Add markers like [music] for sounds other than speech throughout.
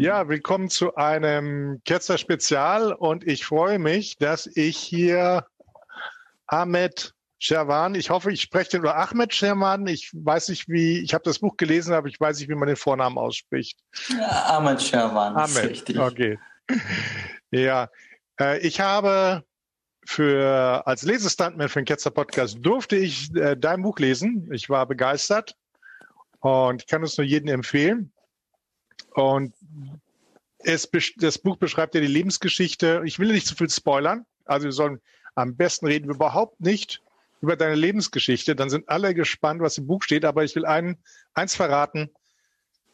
Ja, willkommen zu einem Ketzer Spezial und ich freue mich, dass ich hier Ahmed Sherwan, ich hoffe, ich spreche den oder Ahmed Sherwan, ich weiß nicht wie, ich habe das Buch gelesen, aber ich weiß nicht, wie man den Vornamen ausspricht. Ja, Ahmed Sherwan, Ahmed, richtig. okay. Ja, äh, ich habe für als Lesestuntman für den Ketzer Podcast durfte ich äh, dein Buch lesen. Ich war begeistert und ich kann es nur jedem empfehlen. Und es, das Buch beschreibt ja die Lebensgeschichte. Ich will nicht zu viel spoilern. Also wir sollen am besten reden wir überhaupt nicht über deine Lebensgeschichte. Dann sind alle gespannt, was im Buch steht. Aber ich will einen, eins verraten.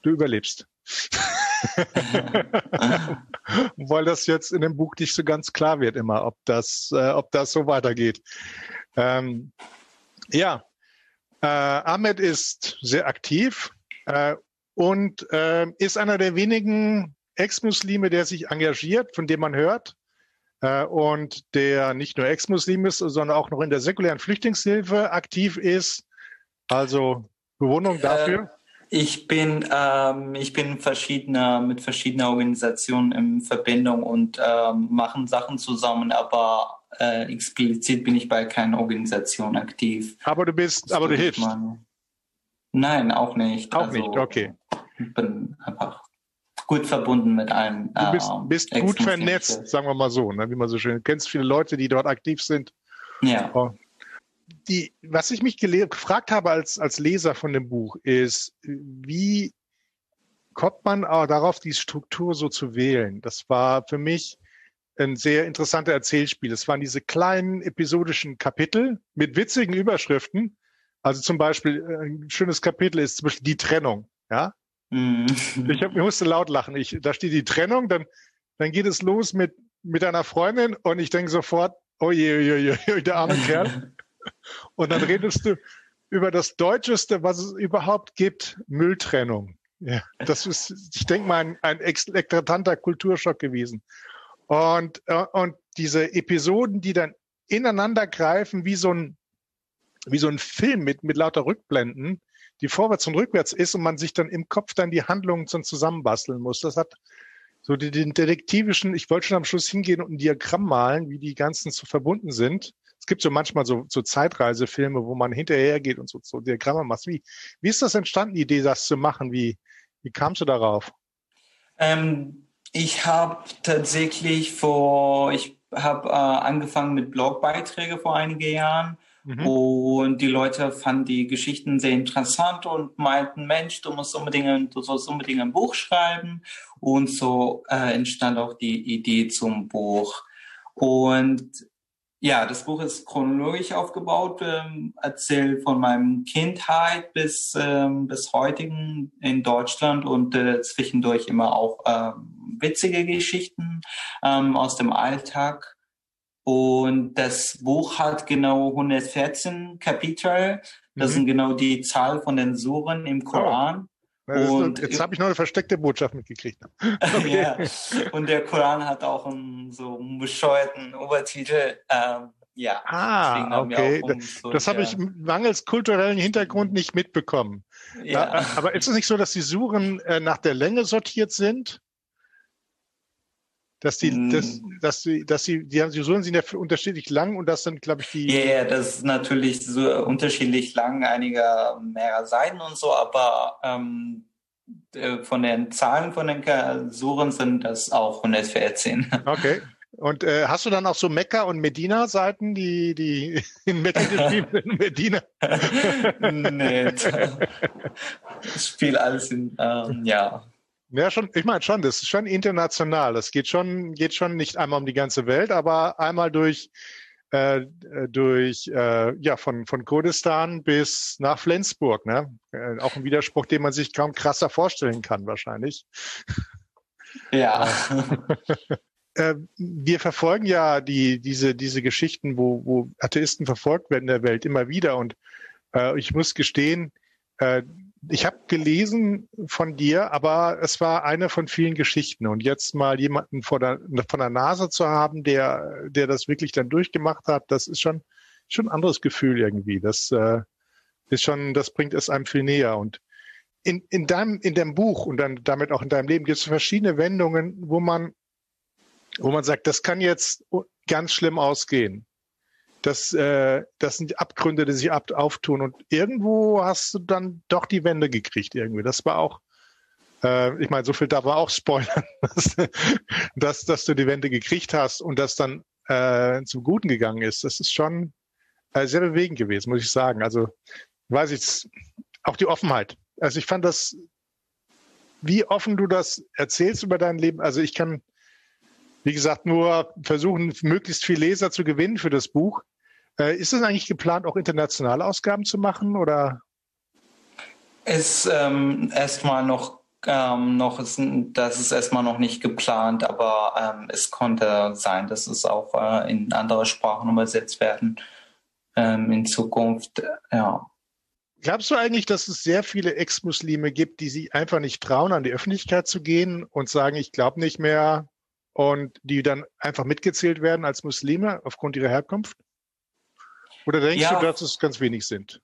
Du überlebst. [laughs] Weil das jetzt in dem Buch nicht so ganz klar wird immer, ob das, äh, ob das so weitergeht. Ähm, ja, äh, Ahmed ist sehr aktiv äh, und äh, ist einer der wenigen Ex-Muslime, der sich engagiert, von dem man hört äh, und der nicht nur Ex-Muslim ist, sondern auch noch in der säkulären Flüchtlingshilfe aktiv ist. Also Bewunderung dafür. Äh, ich bin, ähm, ich bin verschiedener, mit verschiedenen Organisationen in Verbindung und ähm, machen Sachen zusammen, aber äh, explizit bin ich bei keiner Organisation aktiv. Aber du bist, das aber du hilfst. Meine. Nein, auch nicht. Auch also, nicht, okay. Ich bin einfach gut verbunden mit allen. Du bist, ähm, bist gut vernetzt, sagen wir mal so, ne? wie man so schön. Du kennst viele Leute, die dort aktiv sind. Ja. Oh. Die, was ich mich gefragt habe als, als Leser von dem Buch ist, wie kommt man darauf, die Struktur so zu wählen? Das war für mich ein sehr interessanter Erzählspiel. Es waren diese kleinen episodischen Kapitel mit witzigen Überschriften. Also zum Beispiel äh, ein schönes Kapitel ist zum Beispiel die Trennung. Ja, mm. ich, hab, ich musste laut lachen. Ich, da steht die Trennung, dann dann geht es los mit mit einer Freundin und ich denke sofort, oh je, oh je, oh je, der arme Kerl. [laughs] Und dann redest du über das Deutscheste, was es überhaupt gibt, Mülltrennung. Ja, das ist, ich denke mal, ein, ein eklatanter Kulturschock gewesen. Und, äh, und diese Episoden, die dann ineinander greifen, wie so ein, wie so ein Film mit, mit lauter Rückblenden, die vorwärts und rückwärts ist und man sich dann im Kopf dann die Handlungen zum zusammenbasteln muss. Das hat so die, den detektivischen, ich wollte schon am Schluss hingehen und ein Diagramm malen, wie die ganzen so verbunden sind. Es gibt so manchmal so, so Zeitreisefilme, wo man hinterher geht und so, so Diagramme macht. Wie, wie ist das entstanden, die Idee, das zu machen? Wie, wie kamst du darauf? Ähm, ich habe tatsächlich vor, ich habe äh, angefangen mit Blogbeiträge vor einigen Jahren mhm. und die Leute fanden die Geschichten sehr interessant und meinten, Mensch, du musst unbedingt, du sollst unbedingt ein Buch schreiben und so äh, entstand auch die Idee zum Buch. Und ja, das Buch ist chronologisch aufgebaut, ähm, erzählt von meinem Kindheit bis ähm, bis heutigen in Deutschland und äh, zwischendurch immer auch ähm, witzige Geschichten ähm, aus dem Alltag. Und das Buch hat genau 114 Kapitel. Das mhm. sind genau die Zahl von den Suren im oh. Koran. Oh. Und jetzt habe ich noch eine versteckte Botschaft mitgekriegt. [laughs] Okay. ja. Und der Koran hat auch einen so einen bescheuerten Obertitel. Ähm, ja. Ah, okay. So das habe ich mangels kulturellen Hintergrund nicht mitbekommen. Ja. Aber ist es nicht so, dass die Suchen äh, nach der Länge sortiert sind? Dass die, mm. dass, dass sie, dass sie, die, die Suren sind ja unterschiedlich lang und das sind, glaube ich, die. Ja, yeah, das ist natürlich so unterschiedlich lang, einige mehr Seiten und so, aber ähm, äh, von den Zahlen von den Suren sind das auch 114. [laughs] Okay. Und äh, hast du dann auch so Mekka und Medina-Seiten, die, die [laughs] in Mekka geschrieben sind? [laughs] Medina? nee, das spielt alles in, ähm, ja, ja, schon, ich meine schon, das ist schon international. Das geht schon, geht schon nicht einmal um die ganze Welt, aber einmal durch, äh, durch, äh, ja, von, von Kurdistan bis nach Flensburg, ne? Äh, auch ein Widerspruch, den man sich kaum krasser vorstellen kann, wahrscheinlich. Ja. [laughs] äh, wir verfolgen ja die, diese, diese Geschichten, wo, wo Atheisten verfolgt werden in der Welt immer wieder und äh, ich muss gestehen, äh, ich habe gelesen von dir, aber es war eine von vielen Geschichten. Und jetzt mal jemanden vor der, von der Nase zu haben, der, der das wirklich dann durchgemacht hat, das ist schon, schon ein anderes Gefühl irgendwie. Das äh, ist schon, das bringt es einem viel näher. Und in, in deinem, in dem Buch und dann damit auch in deinem Leben gibt es verschiedene Wendungen, wo man, wo man sagt, das kann jetzt ganz schlimm ausgehen. Das, äh, das sind Abgründe, die sich ab, auftun. Und irgendwo hast du dann doch die Wende gekriegt irgendwie. Das war auch, äh, ich meine, so viel darf man auch spoilern, [laughs] dass, dass du die Wende gekriegt hast und das dann äh, zum Guten gegangen ist. Das ist schon äh, sehr bewegend gewesen, muss ich sagen. Also, weiß ich, auch die Offenheit. Also ich fand das, wie offen du das erzählst über dein Leben. Also ich kann, wie gesagt, nur versuchen, möglichst viel Leser zu gewinnen für das Buch. Äh, ist es eigentlich geplant, auch internationale Ausgaben zu machen oder? Ist ähm, erstmal noch, ähm, noch ist, das ist erstmal noch nicht geplant, aber ähm, es konnte sein, dass es auch äh, in andere Sprachen übersetzt werden ähm, in Zukunft. Ja. Glaubst du eigentlich, dass es sehr viele Ex-Muslime gibt, die sich einfach nicht trauen, an die Öffentlichkeit zu gehen und sagen, ich glaube nicht mehr und die dann einfach mitgezählt werden als Muslime aufgrund ihrer Herkunft? Oder denkst ja, du, dass es ganz wenig sind?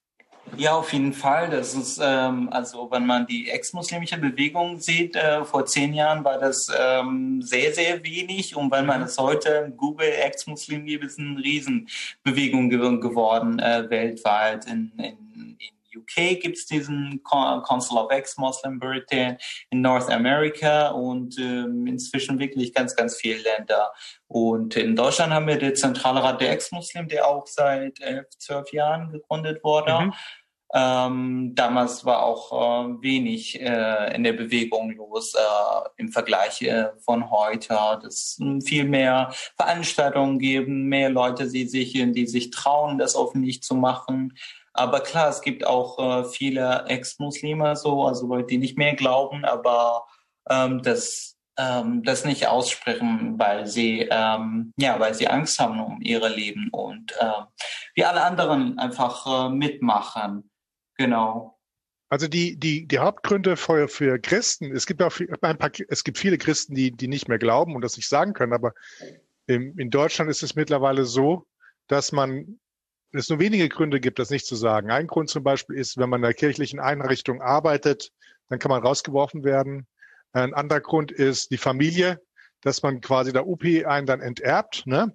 Ja, auf jeden Fall. Das ist, ähm, also wenn man die ex-muslimische Bewegung sieht, äh, vor zehn Jahren war das ähm, sehr, sehr wenig. Und wenn man mhm. es heute Google Ex-Muslim gibt, ist es eine Riesenbewegung geworden äh, weltweit in, in UK gibt es diesen Council of Ex-Muslim Britain, in North America und ähm, inzwischen wirklich ganz, ganz viele Länder. Und in Deutschland haben wir den Zentralrat der Ex-Muslim, der auch seit elf, zwölf Jahren gegründet wurde. Mhm. Ähm, damals war auch äh, wenig äh, in der Bewegung los äh, im Vergleich äh, von heute. Das viel mehr Veranstaltungen geben, mehr Leute, die sich, die sich trauen, das öffentlich zu machen. Aber klar, es gibt auch äh, viele Ex-Muslime, so, also Leute, die nicht mehr glauben, aber ähm, das, ähm, das nicht aussprechen, weil sie, ähm, ja, weil sie Angst haben um ihre Leben und äh, wie alle anderen einfach äh, mitmachen. Genau. Also die, die, die Hauptgründe für, für Christen, es gibt auch ein paar, es gibt viele Christen, die, die nicht mehr glauben und das nicht sagen können, aber in, in Deutschland ist es mittlerweile so, dass man es nur wenige Gründe gibt, das nicht zu sagen. Ein Grund zum Beispiel ist, wenn man in einer kirchlichen Einrichtung arbeitet, dann kann man rausgeworfen werden. Ein anderer Grund ist die Familie, dass man quasi der UP einen dann enterbt, ne?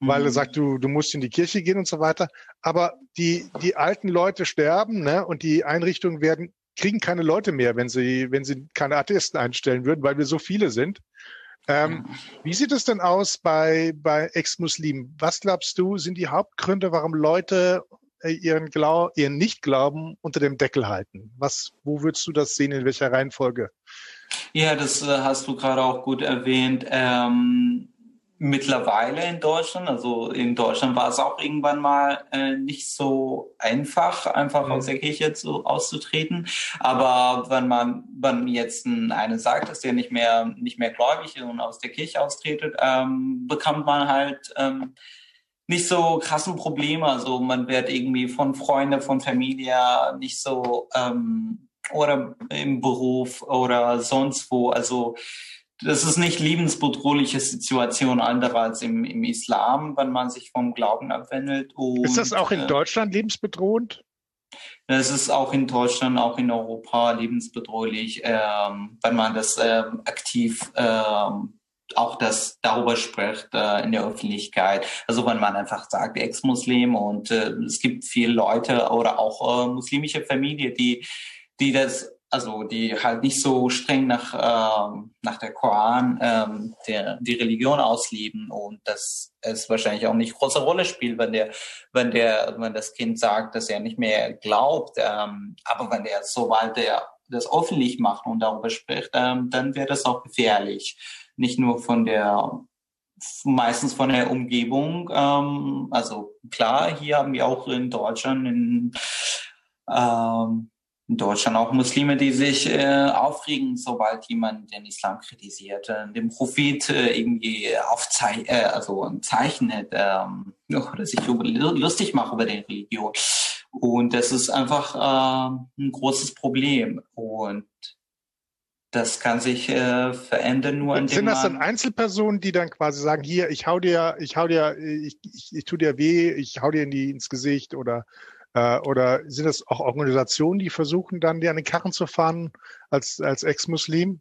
weil mhm. er sagt, du, du musst in die Kirche gehen und so weiter. Aber die, die alten Leute sterben ne? und die Einrichtungen werden, kriegen keine Leute mehr, wenn sie, wenn sie keine Atheisten einstellen würden, weil wir so viele sind. Ähm, wie sieht es denn aus bei, bei Ex-Muslimen? Was glaubst du, sind die Hauptgründe, warum Leute äh, ihren, Glau ihren Nicht-Glauben unter dem Deckel halten? Was, wo würdest du das sehen, in welcher Reihenfolge? Ja, das äh, hast du gerade auch gut erwähnt. Ähm, mittlerweile in Deutschland. Also in Deutschland war es auch irgendwann mal äh, nicht so einfach, einfach mhm. aus der Kirche zu, auszutreten. Aber wenn man, wenn jetzt eine sagt, dass der nicht mehr, nicht mehr gläubig ist und aus der Kirche austretet, ähm, bekommt man halt ähm, nicht so krassen Probleme. Also man wird irgendwie von Freunden, von Familie nicht so ähm, oder im Beruf oder sonst wo. Also das ist nicht lebensbedrohliche Situation anderer als im, im Islam, wenn man sich vom Glauben abwendet. Und, ist das auch in äh, Deutschland lebensbedrohend? Das ist auch in Deutschland, auch in Europa lebensbedrohlich, ähm, wenn man das ähm, aktiv ähm, auch das darüber spricht äh, in der Öffentlichkeit. Also wenn man einfach sagt, Ex-Muslim und äh, es gibt viele Leute oder auch äh, muslimische Familie, die die das also die halt nicht so streng nach, ähm, nach der Koran ähm, der, die Religion ausleben und dass es wahrscheinlich auch nicht große Rolle spielt, wenn der, wenn der, wenn das Kind sagt, dass er nicht mehr glaubt, ähm, aber wenn der sobald er das öffentlich macht und darüber spricht, ähm, dann wäre das auch gefährlich. Nicht nur von der meistens von der Umgebung. Ähm, also klar, hier haben wir auch in Deutschland in ähm, in Deutschland auch Muslime, die sich äh, aufregen, sobald jemand den Islam kritisiert, äh, den Prophet äh, irgendwie aufzeichnet, äh, also zeichnet ähm, oder sich lustig macht über die Religion. Und das ist einfach äh, ein großes Problem. Und das kann sich äh, verändern nur indem Sind das dann Einzelpersonen, die dann quasi sagen, hier, ich hau dir, ich hau dir, ich, ich, ich tu dir weh, ich hau dir in die, ins Gesicht oder Äh, oder sind das auch Organisationen, die versuchen dann, dir an den Karren zu fahren als, als Ex-Muslim?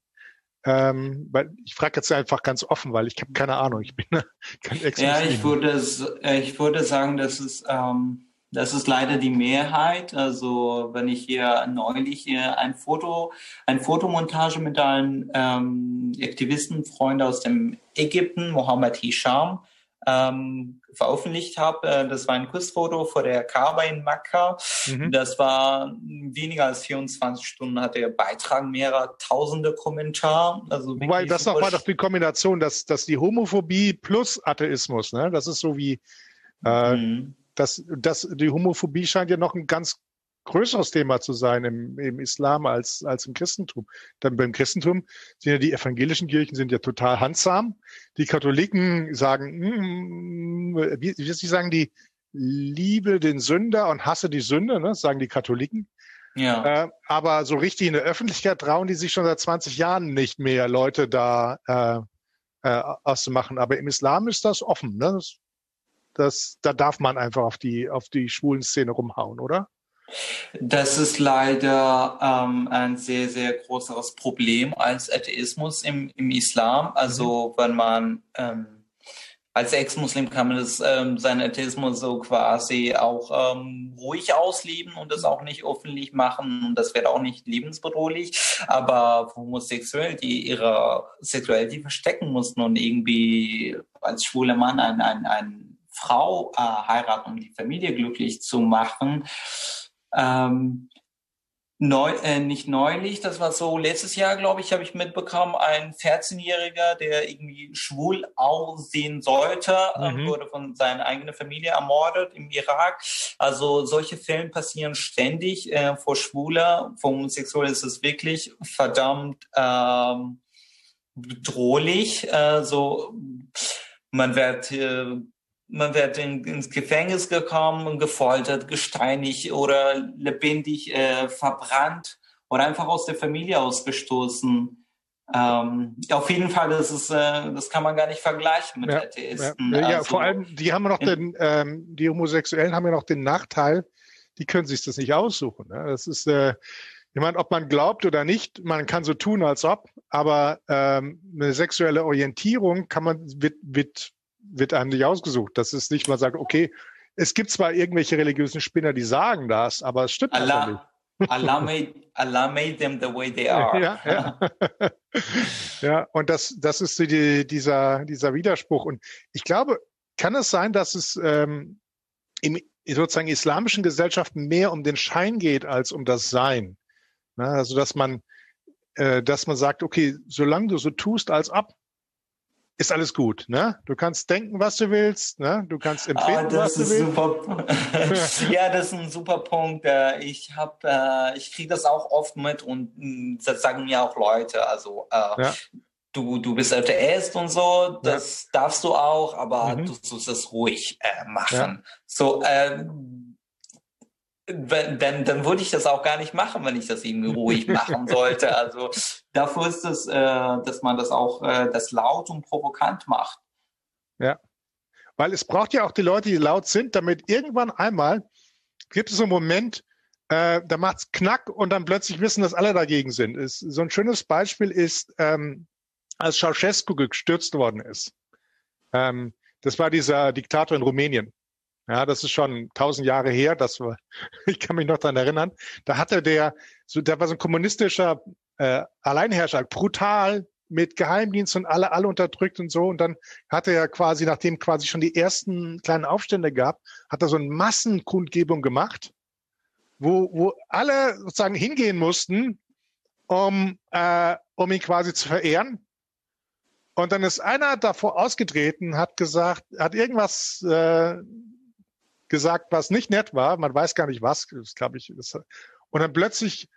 Ähm, weil ich frage jetzt einfach ganz offen, weil ich habe keine Ahnung. Ich bin [laughs] kein Ex-Muslim. Ja, ich würde, ich würde sagen, dass es ähm das ist leider die Mehrheit. Also wenn ich hier neulich ein Foto, ein Fotomontage mit einem ähm, Aktivisten, Freund aus dem Ägypten, Mohammed Hisham, ähm, veröffentlicht habe. Äh, das war ein Kussfoto vor der Kaaba in Mekka. Mhm. Das war weniger als 24 Stunden, hat der Beitrag mehrerer tausende Kommentare. Also Wobei, das nochmal doch die Kombination, dass, dass die Homophobie plus Atheismus, ne? das ist so wie, äh, mhm das, das, die Homophobie scheint ja noch ein ganz größeres Thema zu sein im, im Islam als, als im Christentum. Dann beim Christentum sind ja die evangelischen Kirchen sind ja total handsam. Die Katholiken sagen, mm, wie, wie sie sagen, die liebe den Sünder und hasse die Sünde, ne, sagen die Katholiken. Ja. Äh, aber so richtig in der Öffentlichkeit trauen die sich schon seit 20 Jahren nicht mehr, Leute da äh, äh, auszumachen. Aber im Islam ist das offen. Ne? Das das, da darf man einfach auf die, auf die schwulen Szene rumhauen, oder? Das ist leider ähm, ein sehr, sehr großes Problem als Atheismus im, im Islam. Also mhm. wenn man ähm, als Ex-Muslim kann man das, ähm, seinen Atheismus so quasi auch ähm, ruhig ausleben und das auch nicht öffentlich machen und das wird auch nicht lebensbedrohlich. Aber homosexuell, die ihre Sexualität verstecken mussten und irgendwie als schwuler Mann ein, ein, ein Frau äh, heiraten, um die Familie glücklich zu machen. Ähm, neu, äh, nicht neulich, das war so letztes Jahr, glaube ich, habe ich mitbekommen, ein 14-Jähriger, der irgendwie schwul aussehen sollte, äh, mhm. wurde von seiner eigenen Familie ermordet im Irak. Also solche Fälle passieren ständig äh, vor Schwuler. Vor Homosexuellen ist es wirklich verdammt ähm, bedrohlich. Äh, so man wird äh, man wird in, ins Gefängnis gekommen und gefoltert, gesteinigt oder lebendig äh, verbrannt oder einfach aus der Familie ausgestoßen. Ähm, auf jeden Fall, das ist, äh, das kann man gar nicht vergleichen mit ja, Atheisten. Ja, ja also, vor allem, die haben noch den, ähm, die Homosexuellen haben ja noch den Nachteil, die können sich das nicht aussuchen. Ne? Das ist, äh, ich meine, ob man glaubt oder nicht, man kann so tun, als ob, aber ähm, eine sexuelle Orientierung kann man, wird, wird wird einem nicht ausgesucht. Das ist nicht, man sagt, okay, es gibt zwar irgendwelche religiösen Spinner, die sagen das, aber es stimmt Allah, nicht. Allah [laughs] made, Allah made them the way they are. Ja, ja. [laughs] ja und das, das ist die, dieser, dieser Widerspruch. Und ich glaube, kann es sein, dass es ähm, in sozusagen islamischen Gesellschaften mehr um den Schein geht als um das Sein? Na, also dass man, äh, dass man sagt, okay, solange du so tust, als ob, ist alles gut, ne? Du kannst denken, was du willst, ne? Du kannst empfinden, ah, was du willst. Super. [laughs] ja, das ist ein super Punkt. Äh, ich habe, äh, ich kriege das auch oft mit und mm, das sagen mir auch Leute. Also äh, ja. du, du bist Atheist und so, das ja. darfst du auch, aber mhm. du sollst es ruhig machen. Ja. So, dann, dann würde ich das auch gar nicht machen, wenn ich das irgendwie ruhig [laughs] machen sollte. Also dafür ist es, äh, dass man das auch äh, das laut und provokant macht. Ja, weil es braucht ja auch die Leute, die laut sind, damit irgendwann einmal gibt es so einen Moment, äh, da macht's knack und dann plötzlich wissen, dass alle dagegen sind. Ist, so ein schönes Beispiel ist, ähm, als Ceausescu gestürzt worden ist. Ähm, das war dieser Diktator in Rumänien. Ja, das ist schon tausend Jahre her. Das war, [laughs] ich kann mich noch daran erinnern. Da hatte der, so, der war so ein kommunistischer äh, Alleinherrscher, brutal mit Geheimdienst und alle, alle unterdrückt und so. Und dann hatte er quasi, nachdem quasi schon die ersten kleinen Aufstände gab, hat er so eine Massenkundgebung gemacht, wo, wo alle sozusagen hingehen mussten, um, äh, um ihn quasi zu verehren. Und dann ist einer davor ausgetreten, hat gesagt, hat irgendwas äh, gesagt, was nicht nett war. Man weiß gar nicht was, glaube ich. Das, und dann plötzlich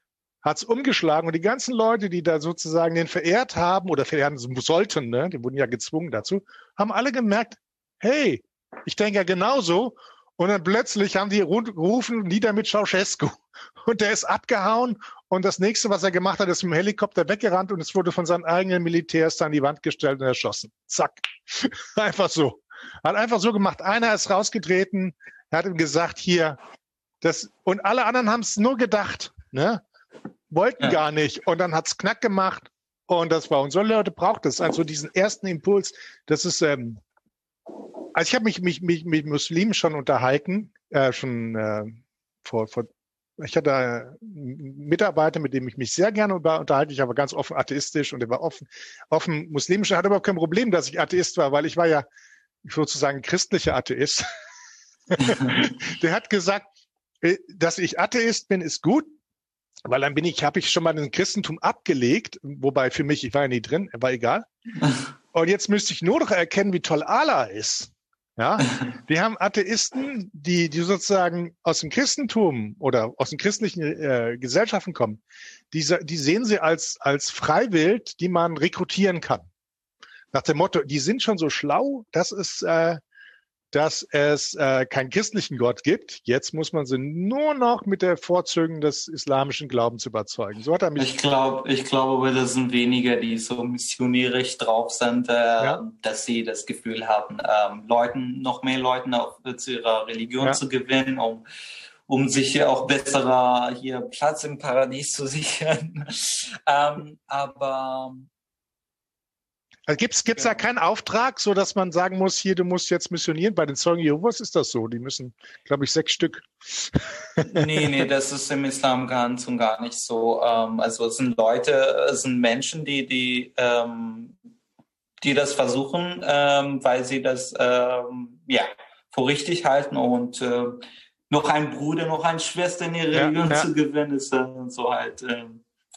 hat es umgeschlagen und die ganzen Leute, die da sozusagen den verehrt haben oder verehren sollten, ne, die wurden ja gezwungen dazu, haben alle gemerkt, hey, ich denke ja genauso. Und dann plötzlich haben die gerufen, nieder mit Ceausescu. [laughs] Und der ist abgehauen. Und das nächste, was er gemacht hat, ist mit dem Helikopter weggerannt und es wurde von seinen eigenen Militärs an die Wand gestellt und erschossen. Zack. [laughs] einfach so. Hat einfach so gemacht. Einer ist rausgetreten, er hat ihm gesagt, hier, Das, und alle anderen haben es nur gedacht, ne? Wollten ja. gar nicht. Und dann hat's knack gemacht. Und das war, und so Leute braucht es. Also diesen ersten Impuls, das ist, ähm, also ich habe mich, mich, mich mit Muslimen schon unterhalten, äh, schon äh, vor, vor ich hatte einen Mitarbeiter, mit dem ich mich sehr gerne unterhalte, ich aber ganz offen atheistisch und er war offen, offen muslimisch. Er hatte überhaupt kein Problem, dass ich Atheist war, weil ich war ja sozusagen christlicher Atheist. [laughs] Der hat gesagt, äh, dass ich Atheist bin, ist gut, weil dann bin ich, habe ich schon mal den Christentum abgelegt, wobei für mich, ich war ja nie drin, war egal. [laughs] Und jetzt müsste ich nur noch erkennen, wie toll Allah ist. Ja, [laughs] wir haben Atheisten, die, die sozusagen aus dem Christentum oder aus den christlichen äh, Gesellschaften kommen. Die, die sehen sie als, als Freiwild, die man rekrutieren kann. Nach dem Motto, die sind schon so schlau, das ist, äh, dass es äh, keinen christlichen Gott gibt. Jetzt muss man sie nur noch mit der Vorzügen des islamischen Glaubens überzeugen. So hat er mich. Ich glaube, ich glaube, das sind weniger, die so missionärisch drauf sind, äh, ja. dass sie das Gefühl haben, ähm, Leuten noch mehr Leuten auf, zu ihrer Religion ja. zu gewinnen, um um sich hier auch besserer hier Platz im Paradies zu sichern. [laughs] ähm, aber also gibt es ja. da keinen Auftrag, so dass man sagen muss, hier, du musst jetzt missionieren? Bei den Zeugen Jehovas ist das so. Die müssen, glaube ich, sechs Stück. nee, nee, [laughs] das ist im Islam ganz und gar nicht so. Ähm, also es sind Leute, es sind Menschen, die, die, ähm, die das versuchen, ähm, weil sie das ja, für richtig halten und äh, noch ein Bruder, noch eine Schwester in ihre Religion ja, ja. zu gewinnen, ist dann so halt äh,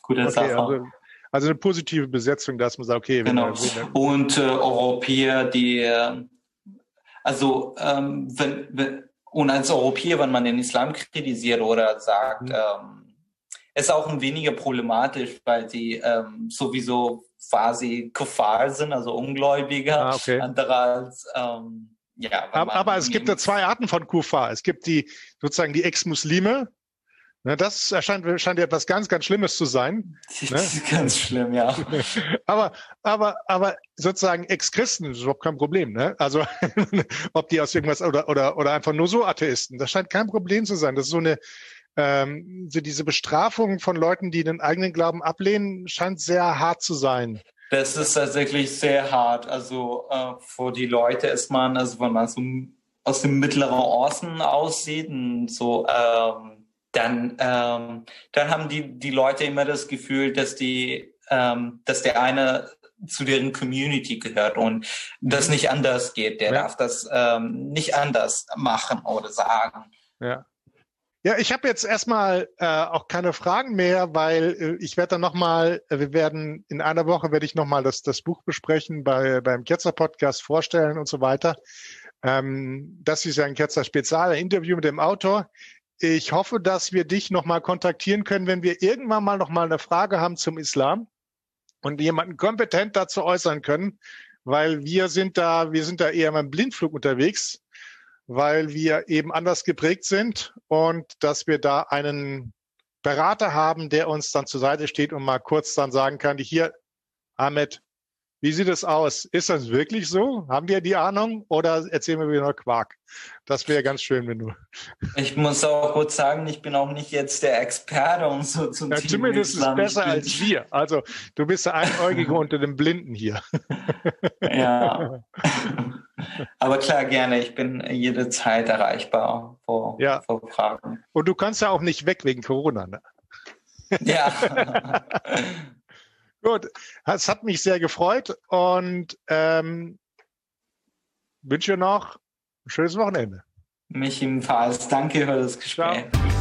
gute okay, Sache. Also also eine positive Besetzung, dass man sagt, okay. Genau. Wir, und äh, Europäer, die, äh, also ähm, wenn, wenn, und als Europäer, wenn man den Islam kritisiert oder sagt, mhm. ähm, ist auch ein weniger problematisch, weil sie ähm, sowieso quasi Kuffar sind, also Ungläubiger, ah, okay. andere als ähm, ja. Aber, aber es gibt ja zwei Arten von Kuffar. Es gibt die sozusagen die Ex-Muslime, Ne, das erscheint, scheint ja etwas ganz, ganz Schlimmes zu sein. Das ne? ist ganz schlimm, ja. [laughs] aber, aber, aber sozusagen Ex-Christen ist überhaupt kein Problem. Ne? Also [laughs] ob die aus irgendwas oder, oder, oder einfach nur so Atheisten, das scheint kein Problem zu sein. Das ist so eine, ähm, so diese Bestrafung von Leuten, die den eigenen Glauben ablehnen, scheint sehr hart zu sein. Das ist tatsächlich sehr hart. Also äh, für die Leute ist man, also wenn man so aus dem Mittleren Osten aussieht und so ähm, dann, ähm, dann haben die, die Leute immer das Gefühl, dass die, ähm, dass der eine zu deren Community gehört und das nicht anders geht. Der ja. darf das ähm, nicht anders machen oder sagen. Ja. Ja, ich habe jetzt erstmal äh, auch keine Fragen mehr, weil äh, ich werde dann nochmal, äh, wir werden in einer Woche werde ich nochmal das, das Buch besprechen, bei, beim Ketzer Podcast vorstellen und so weiter. Ähm, das ist ja ein Ketzer Spezial, ein Interview mit dem Autor. Ich hoffe, dass wir dich nochmal kontaktieren können, wenn wir irgendwann mal nochmal eine Frage haben zum Islam und jemanden kompetent dazu äußern können, weil wir sind da, wir sind da eher im Blindflug unterwegs, weil wir eben anders geprägt sind und dass wir da einen Berater haben, der uns dann zur Seite steht und mal kurz dann sagen kann, hier, Ahmed, wie sieht es aus? Ist das wirklich so? Haben wir die Ahnung oder erzählen wir wieder Quark? Das wäre ganz schön, wenn du. Ich muss auch kurz sagen, ich bin auch nicht jetzt der Experte und so zum ja, Thema Zumindest ist besser als wir. Also du bist der Einäugige [laughs] unter den Blinden hier. Ja. [laughs] Aber klar, gerne. Ich bin jederzeit erreichbar vor, ja. vor Fragen. Und du kannst ja auch nicht weg wegen Corona, ne? Ja. [laughs] Gut, es hat mich sehr gefreut und ähm, wünsche noch ein schönes Wochenende. Mich ebenfalls. Danke für das Gespräch. Ciao.